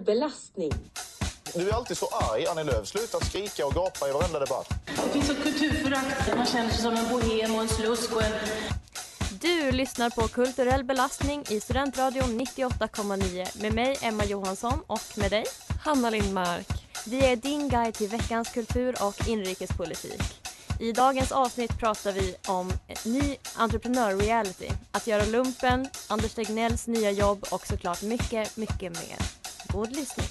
Belastning. Du är alltid så arg, Annie Lööf. Sluta skrika och gapa i varenda debatt. Det finns ett kulturförakt. Man känner sig som en bohem och en slusk och en... Du lyssnar på Kulturell belastning i Studentradion 98,9 med mig Emma Johansson och med dig Hanna Lindmark. Vi är din guide till veckans kultur och inrikespolitik. I dagens avsnitt pratar vi om ny entreprenör-reality, att göra lumpen, Anders Tegnells nya jobb och såklart mycket, mycket mer. God lyssning!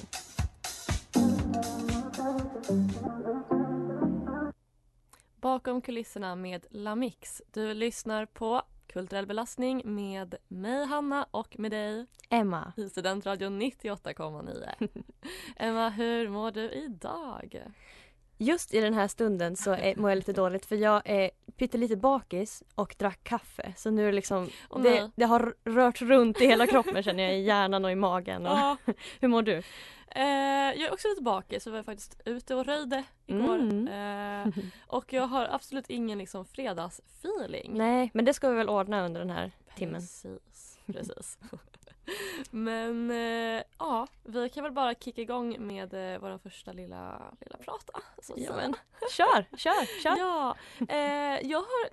Bakom kulisserna med Lamix. Du lyssnar på Kulturell belastning med mig Hanna och med dig Emma. i Studentradion 98,9. Emma, hur mår du idag? Just i den här stunden så är, mår jag lite dåligt för jag är pyttelite bakis och drack kaffe. Så nu är det liksom, Åh, det, det har rört runt i hela kroppen känner jag, i hjärnan och i magen. Och, Ja, hur mår du? eh, jag är också lite bakis, så var jag faktiskt ute och röjde igår. Mm. Eh, och jag har absolut ingen liksom fredagsfeeling. Nej, men det ska vi väl ordna under den här timmen. Precis. Men eh, ja, vi kan väl bara kicka igång med eh, vår första lilla, lilla prata. Så att Ja, säga. men, kör, kör, kör! Ja, eh, jag har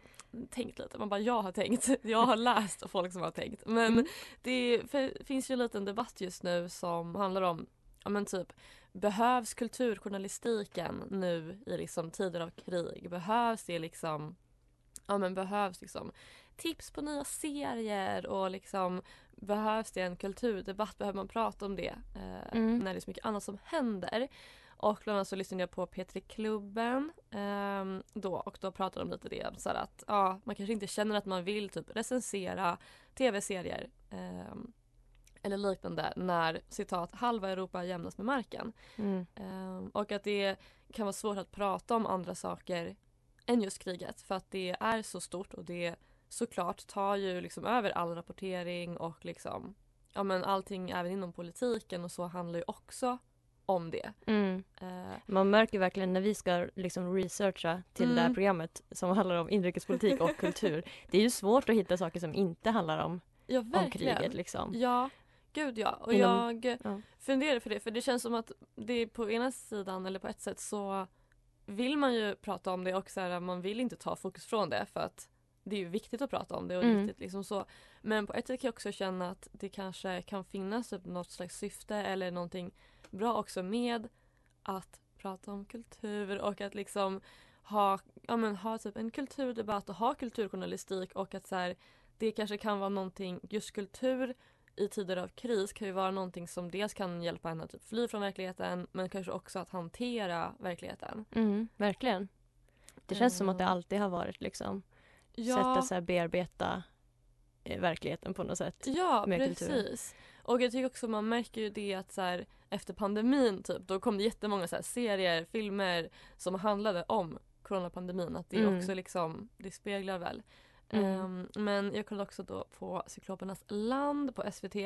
tänkt lite, man bara jag har tänkt. Jag har läst folk som har tänkt. Men Mm. det för, finns ju en liten debatt just nu som handlar om, ja men typ behövs kulturjournalistiken nu i liksom tider av krig? Behövs det liksom, ja men behövs liksom tips på nya serier och liksom behövs det en kulturdebatt? Behöver man prata om det eh, Mm. när det är så mycket annat som händer? Och bland annat så lyssnade jag på P3 Klubben ehm, då och då pratade de lite det så att ja, man kanske inte känner att man vill typ recensera tv-serier ehm, eller liknande när citat halva Europa jämnas med marken. Mm. Ehm, och att det kan vara svårt att prata om andra saker än just kriget för att det är så stort och det såklart tar ju liksom över all rapportering och liksom ja men allting även inom politiken och så handlar ju också om det. Mm. Eh, Man märker verkligen när vi ska liksom researcha till det här Mm. programmet som handlar om inrikespolitik och kultur. Det är ju svårt att hitta saker som inte handlar om, ja om kriget liksom. Ja, gud ja. Och Inom- jag ja. funderar för det för det känns som att det är på ena sidan eller på ett sätt så vill man ju prata om det och så här, man vill inte ta fokus från det för att det är ju viktigt att prata om det och Mm. viktigt liksom så. Men på ett sätt kan jag också känna att det kanske kan finnas typ något slags syfte eller någonting bra också med att prata om kultur och att liksom ha, ja men ha typ en kulturdebatt och ha kulturjournalistik och att så här, det kanske kan vara någonting, just kultur i tider av kris kan ju vara någonting som dels kan hjälpa en att typ fly från verkligheten men kanske också att hantera verkligheten. Mm, verkligen. Det känns som att det Eh. alltid har varit liksom sätt Ja, att så här bearbeta eh, verkligheten på något sätt. ja med kulturen. precis. Och jag tycker också man märker ju det att så här, efter pandemin typ då kom det jättemånga så här, serier, filmer som handlade om coronapandemin. Att det Mm. också liksom, det speglar väl. Mm. Ehm, men jag kollade också då på Cyklopernas land på SVT.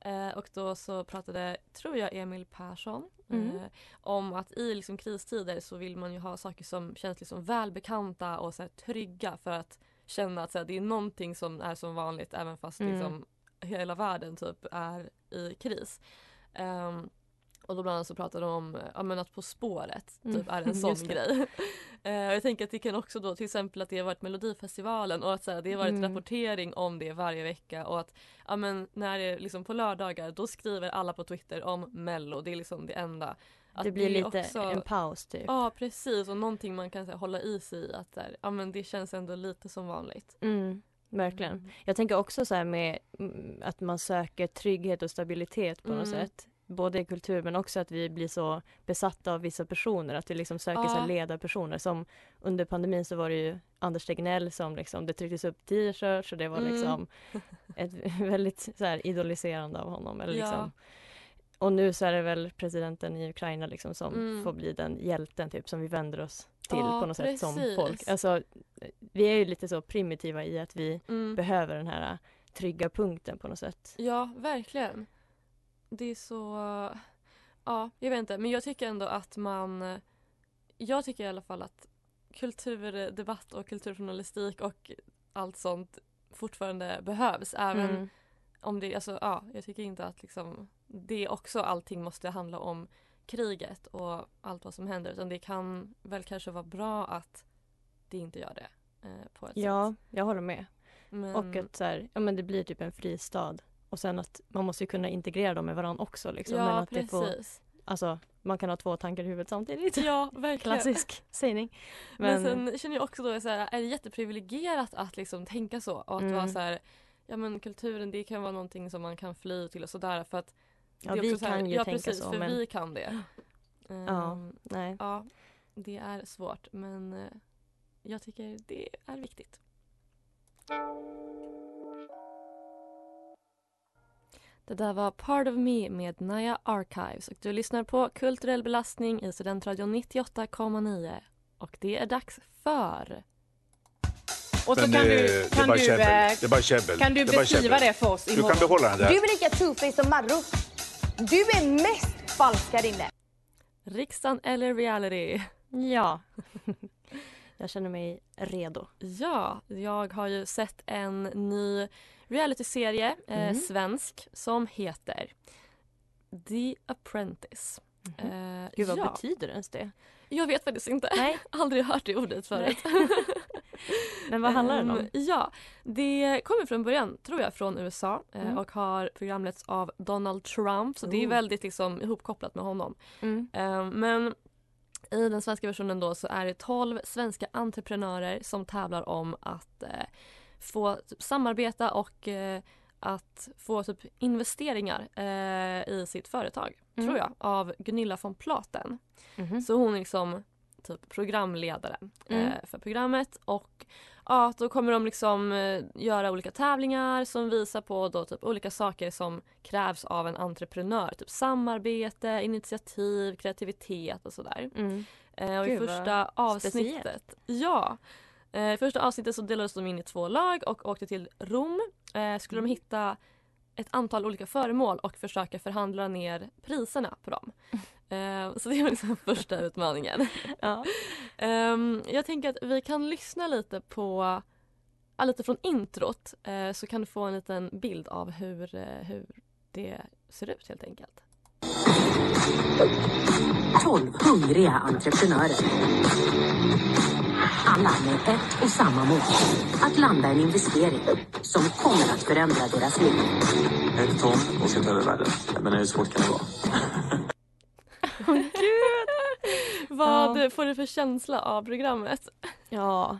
Eh, och då så pratade, tror jag, Emil Persson Mm. eh, om att i liksom kristider så vill man ju ha saker som känns liksom välbekanta och så här, trygga för att känna att så här, det är någonting som är som vanligt även fast Mm. liksom, hela världen typ är i kris. Ehm, Och då bland annat så pratar de om ja, men att På spåret Mm, typ är en sån det. grej. Eh, jag tänker att det kan också då till exempel att det har varit Melodifestivalen och att så här, det har varit Mm. rapportering om det varje vecka och att ja, men när det är liksom på lördagar då skriver alla på Twitter om Mello. Det är liksom det enda. Att det blir är lite också- en paus typ. Ja precis och någonting man kan här, hålla i sig i att här, ja, men det känns ändå lite som vanligt. Mm, verkligen. Jag tänker också så här med mm, att man söker trygghet och stabilitet på något Mm. sätt. Både i kultur men också att vi blir så besatta av vissa personer. Att vi liksom söker så Ja. här ledarpersoner. Som under pandemin så var det ju Anders Tegnell som liksom, det trycktes upp t-shirts och det var Mm. liksom ett väldigt så här idoliserande av honom. Eller Ja. liksom. Och nu så är det väl presidenten i Ukraina liksom som Mm. får bli den hjälten typ som vi vänder oss till Ja, på något sätt som precis. folk. Alltså, vi är ju lite så primitiva i att vi Mm. behöver den här trygga punkten på något sätt. Ja, verkligen. Det är så... Ja, jag vet inte. Men jag tycker ändå att man... Jag tycker i alla fall att kulturdebatt och kulturjournalistik och allt sånt fortfarande behövs. Även Mm. om det... Alltså, ja, jag tycker inte att liksom, det också allting måste handla om kriget och allt vad som händer. Utan det kan väl kanske vara bra att det inte gör det. Eh, på ett Ja, sätt. jag håller med. Men, Och att så här, ja, men det blir typ en fristad. Och sen att man måste ju kunna integrera dem med varandra också. Liksom. ja, men att det får, precis. alltså, man kan ha två tankar i huvudet samtidigt. Ja, verkligen. Klassisk sägning. Men, Men, sen känner jag också då så här, är det jätteprivilegierat att liksom tänka så och att Mm. vara så här, ja men kulturen det kan vara någonting som man kan fly till och sådär för att Ja, vi så här, kan ju ja, tänka precis, så, för men- vi kan det. Ja. Ehm, nej. ja, det är svårt men eh, jag tycker det är viktigt. Det där var Part of Me med Naya Archives och du lyssnar på Kulturell belastning i Studentradion 98,9 och det är dags för Och så Men, kan eh, du, det är kan bara du, käbbel. eh, Det är bara käbbel. kan du Det beskriva det för oss Du kan imorgon? behålla den där. Du är lika two-faced som Marro. Du är mest falsk här inne. riksdagen eller reality. Ja. jag känner mig redo. Ja, jag har ju sett en ny realityserie, eh, Mm. svensk, som heter The Apprentice. Eh, Mhm. Gud, vad ja. betyder ens det? Jag vet faktiskt inte. Nej. Aldrig hört det ordet förut. Men vad handlar den om? Ehm, Ja, det kommer från början, tror jag, från USA eh, Mm. och har programletts av Donald Trump. Så det är väldigt liksom, ihopkopplat med honom. Mm. Men i den svenska versionen då så är det 12 svenska entreprenörer som tävlar om att eh, få typ, samarbeta och eh, att få typ, investeringar eh, i sitt företag, Mm. tror jag, av Gunilla von Platen. Mhm. Så hon är liksom typ programledare Mm. eh, för programmet och ja, då kommer de liksom eh, göra olika tävlingar som visar på då typ olika saker som krävs av en entreprenör. Typ samarbete, initiativ, kreativitet och sådär. Mm. Eh, och i Gud, vad första avsnittet, ja, eh, i första avsnittet så delades de in i två lag och åkte till Rom. Eh, skulle Mm. de hitta ett antal olika föremål och försöka förhandla ner priserna på dem. Eh, så det var liksom första utmaningen. Ja. Ehm, jag tänker att vi kan lyssna lite på lite från introt eh, så kan du få en liten bild av hur, eh, hur det ser ut helt enkelt. 12 hungriga entreprenörer. Alla med ett och samma mål. Att landa en investering som kommer att förändra deras liv. Ett ton och sett över världen. Jag menar, hur svårt kan det vara? Vad får du för känsla av programmet? Ja.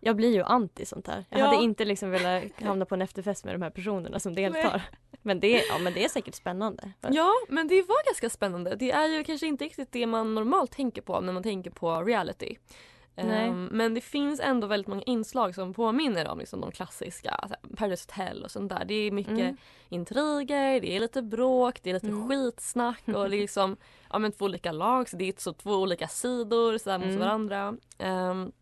Jag blir ju anti sånt här. Jag Ja. hade inte liksom velat hamna på en efterfest med de här personerna som deltar. Men det, ja, men det är säkert spännande. Ja, men det var ganska spännande. Det är ju kanske inte riktigt det man normalt tänker på när man tänker på reality. Ehm, men det finns ändå väldigt många inslag som påminner om liksom de klassiska, så här, Paradise Hotel och sånt där. Det är mycket Mm. intriger, det är lite bråk, det är lite Mm. skitsnack och det är liksom ja, men två olika lag, så det är så två olika sidor så här, mot Mm. varandra. Ehm,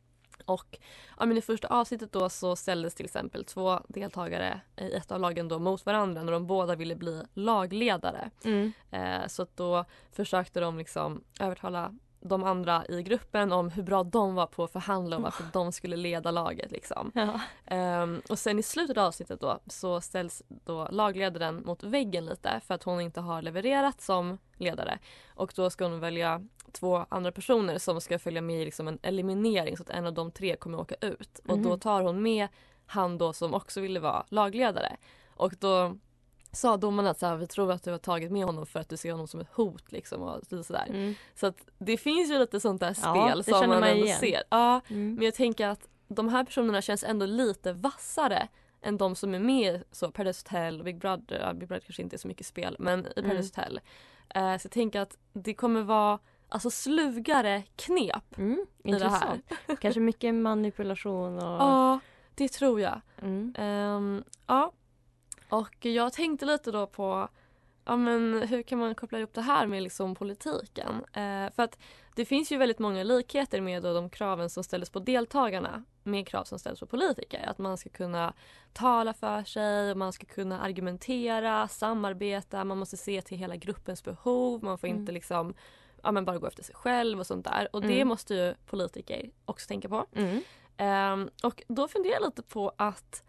och ja, men i första avsnittet då så ställdes till exempel två deltagare i ett av lagen då mot varandra när de båda ville bli lagledare. Mm. Eh, så då försökte de liksom övertala de andra i gruppen om hur bra de var på att förhandla och varför de skulle leda laget. Liksom. Ja. Ehm, och sen i slutet av avsnittet då så ställs då lagledaren mot väggen lite för att hon inte har levererat som ledare. Och då ska hon välja två andra personer som ska följa med i liksom en eliminering så att en av de tre kommer åka ut. Och då Mhm. tar hon med han då som också ville vara lagledare. Och då sa domarna att så här, vi tror att du har tagit med honom för att du ser honom som ett hot liksom och sådär. Mm. Så att det finns ju lite sånt där Ja, spel det som man, man ändå ser. Ja, Mm. men jag tänker att de här personerna känns ändå lite vassare än de som är med i så Paradise Hotel, Big Brother, ja, Big Brother kanske inte är så mycket spel men i Paradise Hotel. Eh, så jag tänker att det kommer vara alltså slugare knep Mm, i det här. Kanske mycket manipulation och... Ja, det tror jag. Mm. Ehm, ja. Och jag tänkte lite då på ja, men hur kan man koppla ihop det här med liksom politiken? Eh, för att det finns ju väldigt många likheter med då de kraven som ställdes på deltagarna med krav som ställs på politiker. Att man ska kunna tala för sig, man ska kunna argumentera, samarbeta, man måste se till hela gruppens behov, man får Mm. inte liksom ja, men bara gå efter sig själv och sånt där. Och det Mm. måste ju politiker också tänka på. Mm. Ehm, och då funderar jag lite på att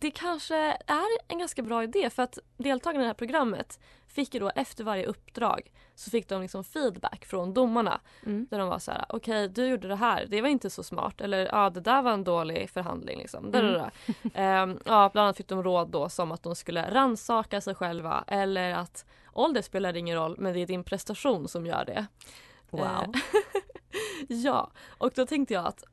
det kanske är en ganska bra idé för att deltagarna i det här programmet fick ju då efter varje uppdrag så fick de liksom feedback från domarna Mm. där de var så här: okej du gjorde det här, det var inte så smart eller ja det där var en dålig förhandling liksom. Mm. Mm. Ehm, ja bland annat fick de råd då som att de skulle ransaka sig själva eller att ålder spelar ingen roll men det är din prestation som gör det. Wow. Eh, ja, och då tänkte jag att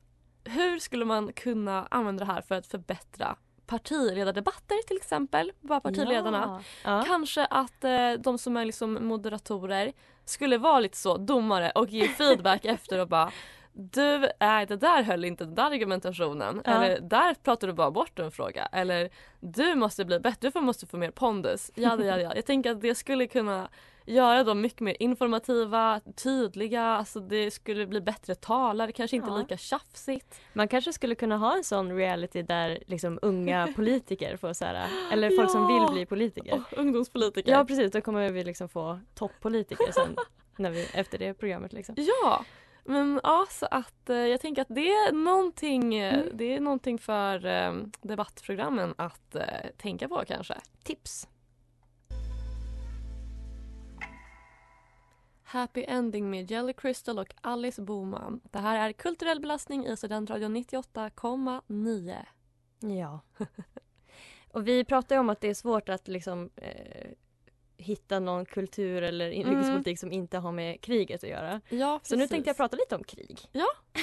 hur skulle man kunna använda det här för att förbättra partiledardebatter till exempel, bara partiledarna. Ja. Ja. Kanske att eh, de som är liksom moderatorer skulle vara lite så domare och ge feedback efter och bara du, nej det där höll inte, den där argumentationen. Ja. Eller där pratar du bara bort en fråga. Eller du måste bli bättre, du måste få mer pondus. Ja, ja, ja. Jag tänker att det skulle kunna göra dem mycket mer informativa, tydliga, alltså det skulle bli bättre talare, kanske inte Ja. lika tjafsigt. Man kanske skulle kunna ha en sån reality där liksom unga politiker får så här, eller folk som Ja. vill bli politiker. Åh, ungdomspolitiker. Ja precis, då kommer vi liksom få toppolitiker sen när vi, efter det programmet liksom. Ja, men ja så att eh, jag tänker att det är någonting, eh, Mm. det är någonting för eh, debattprogrammen att tänka på kanske. Tips! Happy Ending med Jelly Crystal och Alice Boman. Det här är Kulturell belastning i Studentradion 98,9. Ja. Och vi pratar ju om att det är svårt att liksom eh, hitta någon kultur eller inrikespolitik som inte har med kriget att göra. Ja, Så nu tänkte jag prata lite om krig. Ja.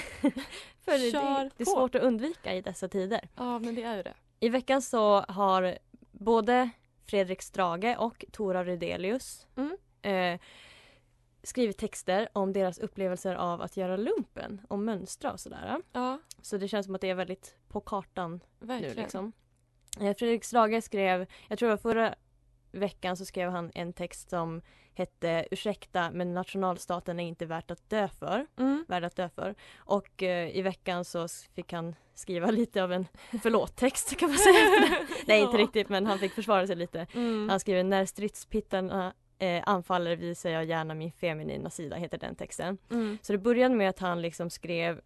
För det, det, det är svårt att undvika i dessa tider. Ja, men det är ju det. I veckan så har både Fredrik Strage och Tora Rydelius Mm. eh, skrivit texter om deras upplevelser av att göra lumpen och mönstra och sådär. Ja, Så det känns som att det är väldigt på kartan verkligen. nu liksom. Eh, Fredrik Strage skrev, jag tror det var förra veckan så skrev han en text som hette Ursäkta men nationalstaten är inte värt att dö för. Mm. Värd att dö för. Och eh, i veckan så fick han skriva lite av en förlåt-text kan man säga. Nej inte Ja. riktigt men han fick försvara sig lite. Mm. Han skriver När stridspittarna eh, anfaller visar jag gärna min feminina sida heter den texten. Mm. Så det började med att han liksom skrev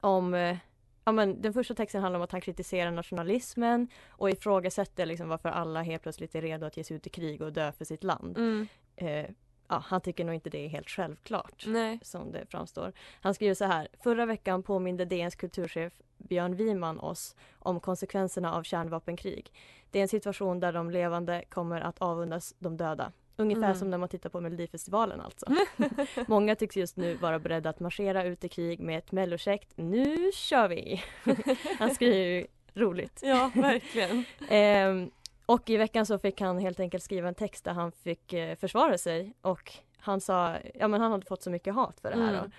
om eh, Ja, men den första texten handlar om att han kritiserar nationalismen och ifrågasätter liksom varför alla helt plötsligt är redo att ge sig ut i krig och dö för sitt land. Mm. Eh, ja, han tycker nog inte det är helt självklart Nej. som det framstår. Han skriver så här. Förra veckan påminde DNs kulturchef Björn Wiman oss om konsekvenserna av kärnvapenkrig. Det är en situation där de levande kommer att avundas de döda. Ungefär Mm. som när man tittar på Melodifestivalen alltså. Många tycks just nu vara beredda att marschera ut i krig med ett mellokäckt Nu kör vi! Han skriver ju roligt. Ja, verkligen. Ehm, och i veckan så fick han helt enkelt skriva en text där han fick eh, försvara sig och han sa, ja men han hade fått så mycket hat för det här Mm.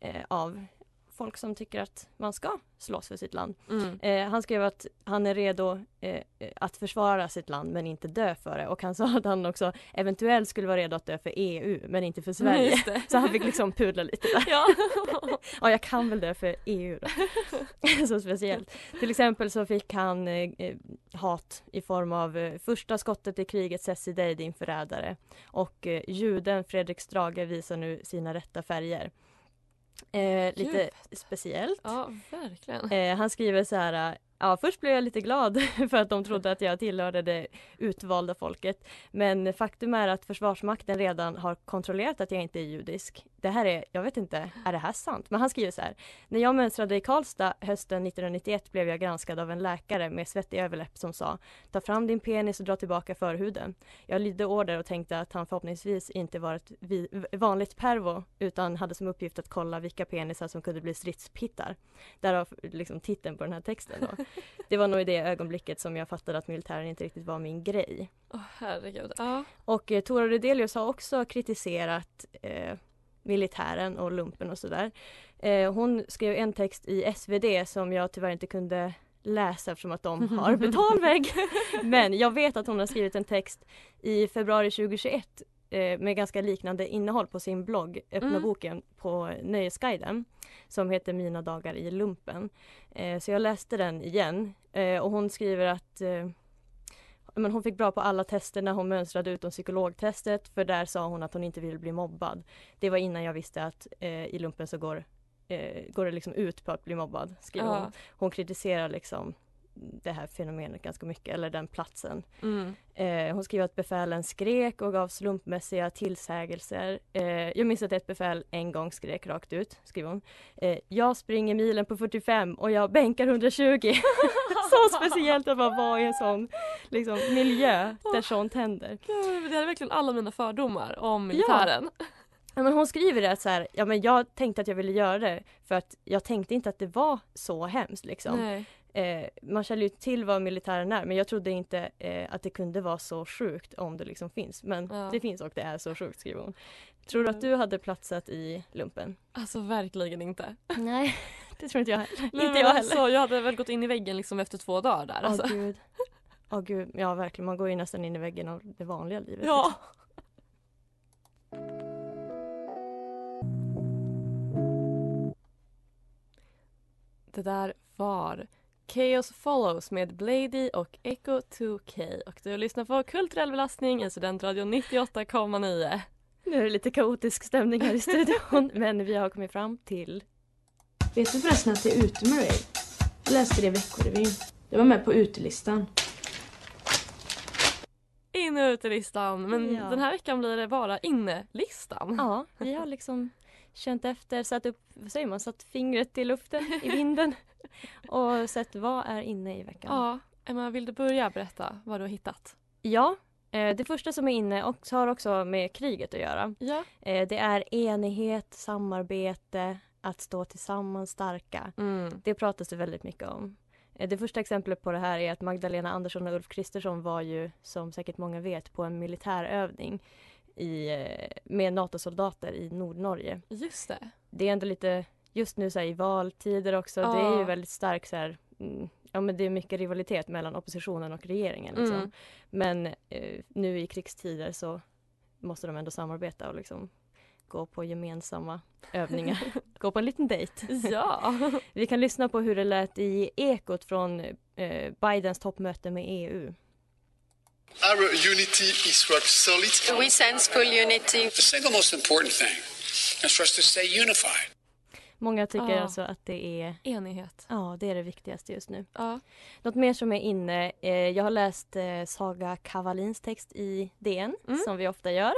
då, eh, av folk som tycker att man ska slåss för sitt land. Mm. Eh, han skrev att han är redo eh, att försvara sitt land men inte dö för det och han sa att han också eventuellt skulle vara redo att dö för EU men inte för Sverige. Det. Så han fick liksom pudla lite där. Ja. ja, jag kan väl dö för EU då. så speciellt. Till exempel så fick han eh, eh, hat i form av eh, första skottet i kriget ses i dig din förrädare och eh, juden Fredrik Strage visar nu sina rätta färger. Eh, lite speciellt. Ja, verkligen. Eh, han skriver så här Ja, först blev jag lite glad för att de trodde att jag tillhörde det utvalda folket. Men faktum är att Försvarsmakten redan har kontrollerat att jag inte är judisk. Det här är, jag vet inte, är det här sant? Men han skriver så här. När jag mönstrade i Karlstad hösten 1991 blev jag granskad av en läkare med svettig överläpp som sa Ta fram din penis och dra tillbaka förhuden. Jag lydde order och tänkte att han förhoppningsvis inte var ett vi, vanligt pervo utan hade som uppgift att kolla vilka penisar som kunde bli stridspittar. Därav liksom titeln på den här texten. Då. Det var nog i det ögonblicket som jag fattade att militären inte riktigt var min grej. Åh herregud. Ja. Och eh, Tora Rydelius har också kritiserat eh, militären och lumpen och sådär. Eh, hon skrev en text i SvD som jag tyvärr inte kunde läsa eftersom att de har betalvägg. Men jag vet att hon har skrivit en text i februari 2021 eh, med ganska liknande innehåll på sin blogg Öppna Mm. boken på Nöjesguiden som heter Mina dagar i lumpen. Eh, så jag läste den igen eh, och hon skriver att eh, men hon fick bra på alla tester när hon mönstrade utom psykologtestet för där sa hon att hon inte ville bli mobbad. Det var innan jag visste att eh, i lumpen så går, eh, går det liksom ut på att bli mobbad, skriver Ja. hon. Hon kritiserar liksom det här fenomenet ganska mycket, eller den platsen. Mm. Eh, hon skriver att befälen skrek och gav slumpmässiga tillsägelser. Eh, jag minns att ett befäl en gång skrek rakt ut, skriver hon. Eh, jag springer milen på 45 och jag bänkar 120. så speciellt att man var i en sån liksom, miljö där sånt händer. Gud, det är verkligen alla mina fördomar om militären. Ja, men hon skriver det att så här, ja men jag tänkte att jag ville göra det för att jag tänkte inte att det var så hemskt liksom. Eh, man känner ju till vad militären är men jag trodde inte eh, att det kunde vara så sjukt om det liksom finns. Men Ja. det finns och det är så sjukt skriver hon. Tror du att du hade platsat i lumpen? Alltså verkligen inte. Nej, det tror inte jag heller. Nej, inte jag heller. alltså, jag hade väl gått in i väggen liksom efter två dagar där. Åh Alltså. gud. Åh gud, ja verkligen man går ju nästan in i väggen av det vanliga livet. Ja. Det där var Chaos Follows med Blady och Echo 2K och du lyssnar på Kulturell belastning i Studentradion 98,9. Nu är det lite kaotisk stämning här i studion men vi har kommit fram till Vet du förresten att det är ute med dig? Jag läste det i Veckorevyn. Det var med på utelistan. In och utelistan men Ja. den här veckan blir det bara innelistan. Ja, vi har liksom känt efter, satt upp, vad säger man, satt fingret i luften, i vinden och sett vad är inne i veckan. Ja, Emma vill du börja berätta vad du har hittat? Ja, eh, det första som är inne och har också med kriget att göra. Ja. Eh, det är enighet, samarbete, att stå tillsammans starka. Mm. Det pratas det väldigt mycket om. Eh, Det första exemplet på det här är att Magdalena Andersson och Ulf Kristersson var ju, som säkert många vet, på en militärövning i, eh, med NATO-soldater i Nordnorge. Just det. Det är ändå lite, just nu så här, i valtider också, det är ju Ja. väldigt stark så här, mm, ja men det är mycket rivalitet mellan oppositionen och regeringen. Liksom. Mm. Men eh, nu i krigstider så måste de ändå samarbeta och liksom gå på gemensamma övningar. gå på en liten dejt. Ja. Vi kan lyssna på hur det lät i Ekot från eh, Bidens toppmöte med EU. Our unity is rock solid. We sense full unity. The single most important thing is for us to stay unified. Många tycker Ja. alltså att det är Enighet. Ja, det är det viktigaste just nu. Ja. Något mer som är inne. Eh, jag har läst eh, Saga Kavalins text i DN, som vi ofta gör.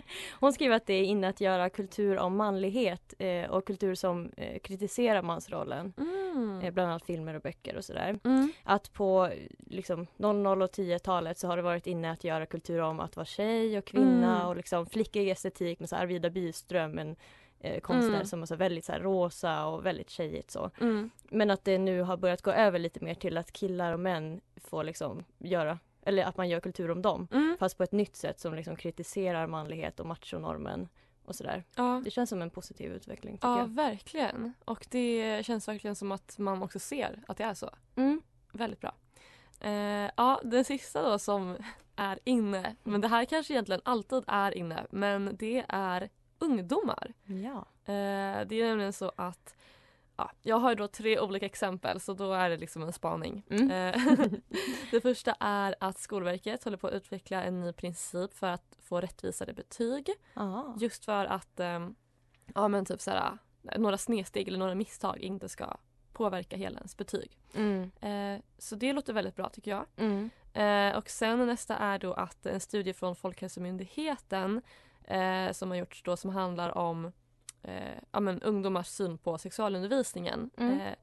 Hon skriver att det är inne att göra kultur om manlighet eh, och kultur som eh, kritiserar mansrollen. Mm. Eh, bland annat filmer och böcker och sådär. Mm. Att på liksom 00 och 10-talet så har det varit inne att göra kultur om att vara tjej och kvinna Mm. och liksom flickig estetik med så Arvida Byström, en eh, konstnär Mm. som är så väldigt så här, rosa och väldigt tjejigt så. Mm. Men att det nu har börjat gå över lite mer till att killar och män får liksom göra, eller att man gör kultur om dem. Mm. Fast på ett nytt sätt som liksom kritiserar manlighet och machonormen. och sådär. Ja. Det känns som en positiv utveckling Ja, jag. verkligen. Och det känns verkligen som att man också ser att det är så. Mm. Väldigt bra. Eh, ja, den sista då som är inne, men det här kanske egentligen alltid är inne, men det är ungdomar. Ja. Eh, det är nämligen så att ja, jag har då tre olika exempel så då är det liksom en spaning. Mm. Eh, det första är att Skolverket håller på att utveckla en ny princip för att få rättvisare betyg. Aha. Just för att ehm, ja, men typ såhär, några snedsteg eller några misstag inte ska påverka hela ens betyg. Mm. Eh, så det låter väldigt bra tycker jag. Mm. Eh, och sen nästa är då att en studie från Folkhälsomyndigheten eh, som har gjorts då som handlar om eh, ja, men ungdomars syn på sexualundervisningen Mm. eh,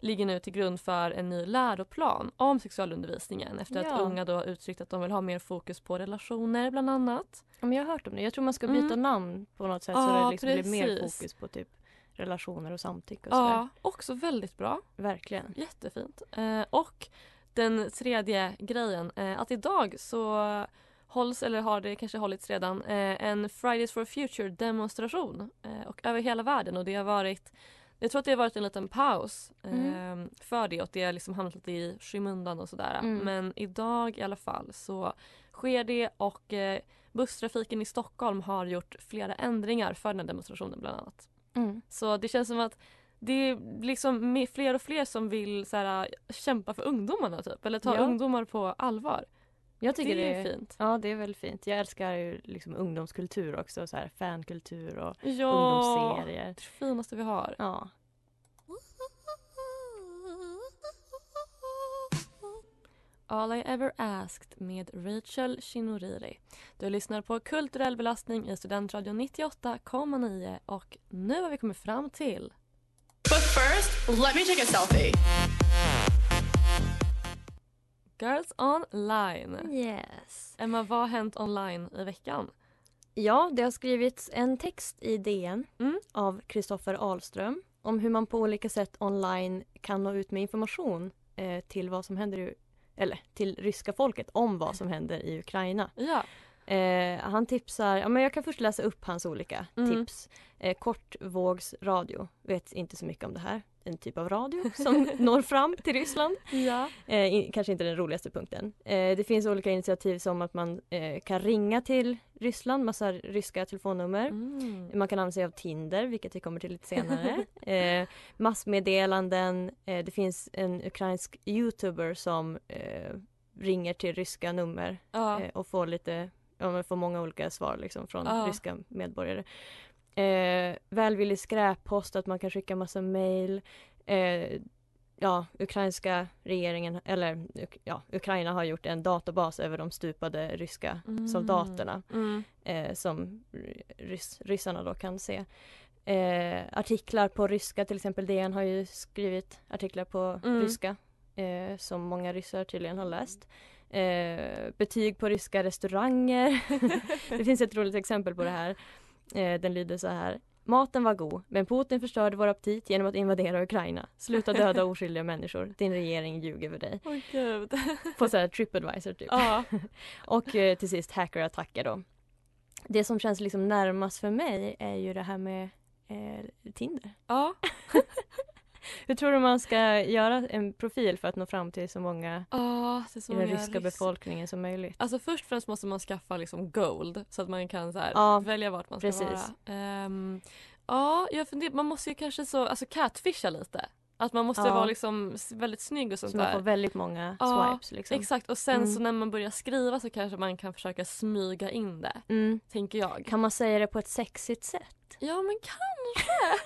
ligger nu till grund för en ny läroplan om sexualundervisningen efter Ja. att unga då har uttryckt att de vill ha mer fokus på relationer bland annat. Ja, men jag har hört om det. Jag tror man ska byta Mm. namn på något sätt så Ja, det liksom blir mer fokus på typ relationer och samtycke och sådär. Ja, också väldigt bra. Verkligen. Jättefint. Eh, och den tredje grejen, eh, att idag så hålls, eller har det kanske hållits redan, eh, en Fridays for Future demonstration eh, och över hela världen och det har varit jag tror att det har varit en liten paus Mm. för det och det har liksom hamnat lite i skymundan och sådär. Mm. Men idag i alla fall så sker det och eh, busstrafiken i Stockholm har gjort flera ändringar för den här demonstrationen bland annat. Mm. Så det känns som att det är liksom fler och fler som vill så här, kämpa för ungdomarna typ. Eller ta Ja. ungdomar på allvar. Jag tycker det det, är fint. Ja, det är väldigt fint. Jag älskar ju liksom ungdomskultur också, så här fankultur och Ja, ungdomsserier. det finaste vi har. Ja. All I ever asked med Rachel Shinoriri. Du lyssnar på Kulturell belastning i Studentradion 98,9 och nu har vi kommit fram till But first, let me take a selfie. Girls Online. Yes. Emma, vad har hänt online i veckan? Ja, det har skrivits en text i DN Mm. av Kristoffer Ahlström om hur man på olika sätt online kan nå ut med information eh, till vad som händer i, eller till ryska folket om vad som händer i Ukraina. Ja. Eh, han tipsar, ja, men jag kan först läsa upp hans olika Mm. tips. Eh, kortvågsradio, vet inte så mycket om det här. En typ av radio som når fram till Ryssland. Ja. Eh, in, kanske inte den roligaste punkten. Eh, det finns olika initiativ som att man eh, kan ringa till Ryssland, massa ryska telefonnummer. Mm. Man kan använda sig av Tinder, vilket vi kommer till lite senare. eh, massmeddelanden. Eh, det finns en ukrainsk youtuber som ringer till ryska nummer Ja. och får lite, ja, men får många olika svar liksom från Ja. ryska medborgare. Eh, välvillig skräppost, att man kan skicka massa mail. Eh, ja, ukrainska regeringen, eller ja, Ukraina har gjort en databas över de stupade ryska Mm. soldaterna Mm. eh, som rys, ryssarna då kan se. Eh, artiklar på ryska, till exempel DN har ju skrivit artiklar på Mm. ryska eh, som många ryssar tydligen har läst. Eh, betyg på ryska restauranger. det finns ett roligt exempel på det här. Eh, den lyder så här. Maten var god, men Putin förstörde vår aptit genom att invadera Ukraina. Sluta döda oskyldiga människor. Din regering ljuger för dig. Åh gud. På så här Tripadvisor typ. Ja. Och eh, till sist hackerattacker då. Det som känns liksom närmast för mig är ju det här med eh, Tinder. Ja. Hur tror du man ska göra en profil för att nå fram till så många är så i den ryska rys- befolkningen som möjligt? Alltså först och främst måste man skaffa liksom gold så att man kan så här, Ja, välja vart man ska precis. vara. Ehm, ja, jag funderar, man måste ju kanske så, alltså catfisha lite. Att man måste Ja. vara liksom väldigt snygg och sånt Så man där. får väldigt många Ja, swipes liksom. Exakt och sen Mm. så när man börjar skriva så kanske man kan försöka smyga in det. Mm. Tänker jag. Kan man säga det på ett sexigt sätt? Ja men kanske.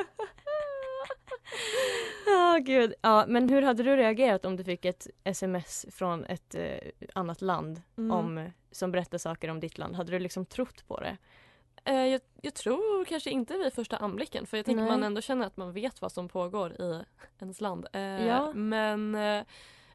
Ja, gud. Ja, men hur hade du reagerat om du fick ett sms från ett eh, annat land Mm. om, som berättar saker om ditt land? Hade du liksom trott på det? Eh, jag, jag tror kanske inte vid första anblicken för jag tänker Nej. man ändå känner att man vet vad som pågår i ens land. Eh, Ja. Men eh,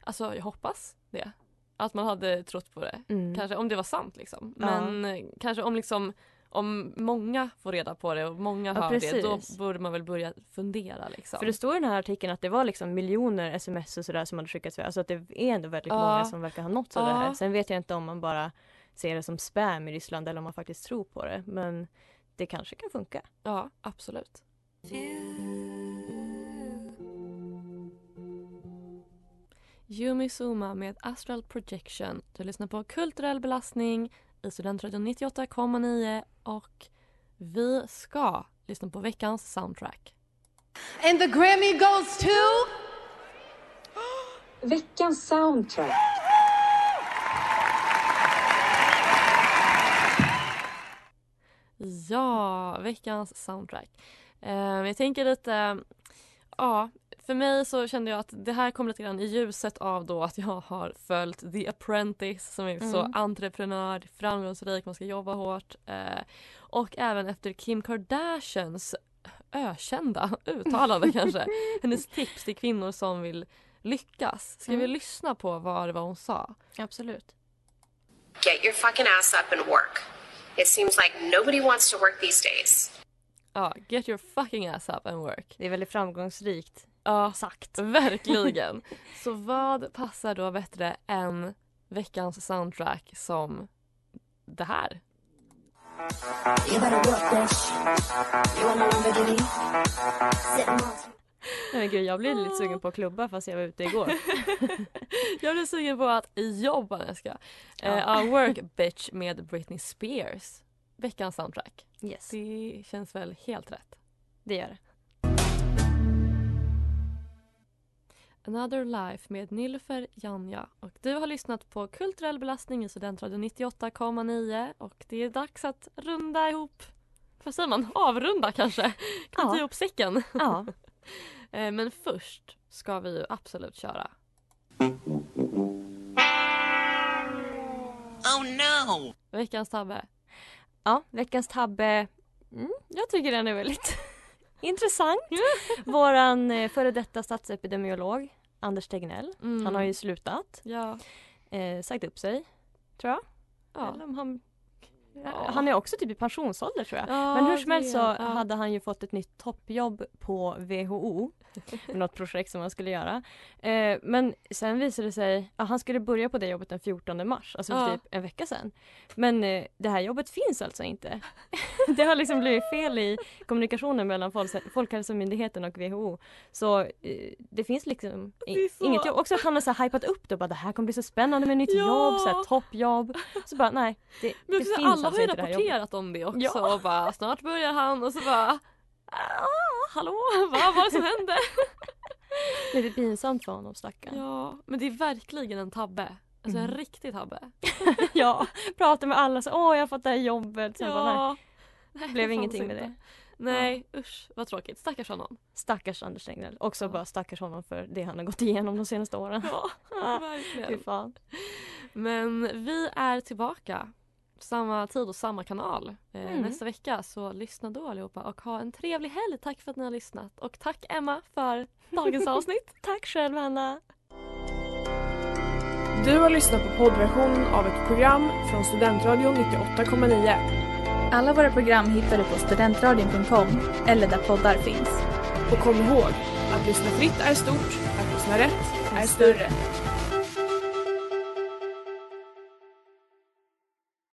alltså jag hoppas det. Att man hade trott på det. Mm. Kanske om det var sant liksom. Ja. Men eh, kanske om liksom om många får reda på det och många Ja, hör det precis. då borde man väl börja fundera liksom. För det står i den här artikeln att det var liksom miljoner sms och sådär som hade skickats iväg. Alltså att det är ändå väldigt Ja. många som verkar ha nåtts av det Ja. här. Sen vet jag inte om man bara ser det som spam i Ryssland eller om man faktiskt tror på det. Men det kanske kan funka. Ja, absolut. Yumi Suma med Astral Projection. Du lyssnar på Kulturell belastning i Studentradion 98,9 och vi ska lyssna på veckans soundtrack. And the Grammy goes to... Veckans soundtrack. Ja, veckans soundtrack. Eh, jag tänker lite, ja, för mig så kände jag att det här kom lite grann i ljuset av då att jag har följt The Apprentice som är så Mm. entreprenör, framgångsrik, man ska jobba hårt. Eh, och även efter Kim Kardashians ökända uttalande kanske. Hennes tips till kvinnor som vill lyckas. Ska vi Mm. lyssna på vad det var hon sa? Absolut. Get your fucking ass up and work. It seems like nobody wants to work these days. Ja, get your fucking ass up and work. Det är väldigt framgångsrikt Ja, sagt. verkligen. Så vad passar då bättre än veckans soundtrack som det här? Nej men gud, jag blev lite sugen på att klubba fast jag var ute igår. Jag blir sugen på att jobba när jag ska. Ja. Uh, work bitch med Britney Spears. Veckans soundtrack. Yes, Det känns väl helt rätt. det gör det. Another Life med Nilfer Janja. Och du har lyssnat på Kulturell belastning i Studentradion 98,9 och det är dags att runda ihop. Vad säger man? Avrunda kanske? Knyta Ja. ihop säcken. Ja. Eh, Men först ska vi ju absolut köra. Oh no! Veckans tabbe. Ja, veckans tabbe. Mm, jag tycker den är väldigt intressant. Våran eh, före detta statsepidemiolog Anders Tegnell, Mm. han har ju slutat. Ja. Eh, sagt upp sig, tror jag. Ja. Eller om han... Ja. Han är också typ i pensionsålder tror jag. Ja, Men hur som helst så ja. hade han ju fått ett nytt toppjobb på WHO. något projekt som han skulle göra. Eh, men sen visade det sig att han skulle börja på det jobbet den 14 mars, alltså Ja. typ en vecka sedan. Men eh, det här jobbet finns alltså inte. det har liksom blivit fel i kommunikationen mellan Folks- Folkhälsomyndigheten och WHO. Så eh, det finns liksom Det så- inget jobb. Också att han har så här hypat upp det och bara det här kommer bli så spännande med nytt Ja. jobb, så här, toppjobb. Så bara nej, det, det finns alla har ju rapporterat om det också Ja. och bara snart börjar han och så bara ah, hallå, vad var det som hände? Lite pinsamt för honom stackarn. Ja, men det är verkligen en tabbe. Alltså en Mm. riktig tabbe. ja, prata med alla så åh jag har fått det här jobbet. Sen bara, nej, ja. det blev det ingenting med det. Nej, usch vad tråkigt. Stackars honom. Stackars Anders Tegnell. Också Ja. bara stackars honom för det han har gått igenom de senaste åren. Ja, Ah, Fy verkligen. fan. Men vi är tillbaka. Samma tid och samma kanal eh, Mm. nästa vecka. Så lyssna då allihopa och ha en trevlig helg. Tack för att ni har lyssnat. Och tack Emma för dagens avsnitt. Tack själv Hanna. Du har lyssnat på poddversionen av ett program från Studentradion 98,9. Alla våra program hittar du på studentradion.com eller där poddar finns. Och kom ihåg, att lyssna fritt är stort, att lyssna rätt är större.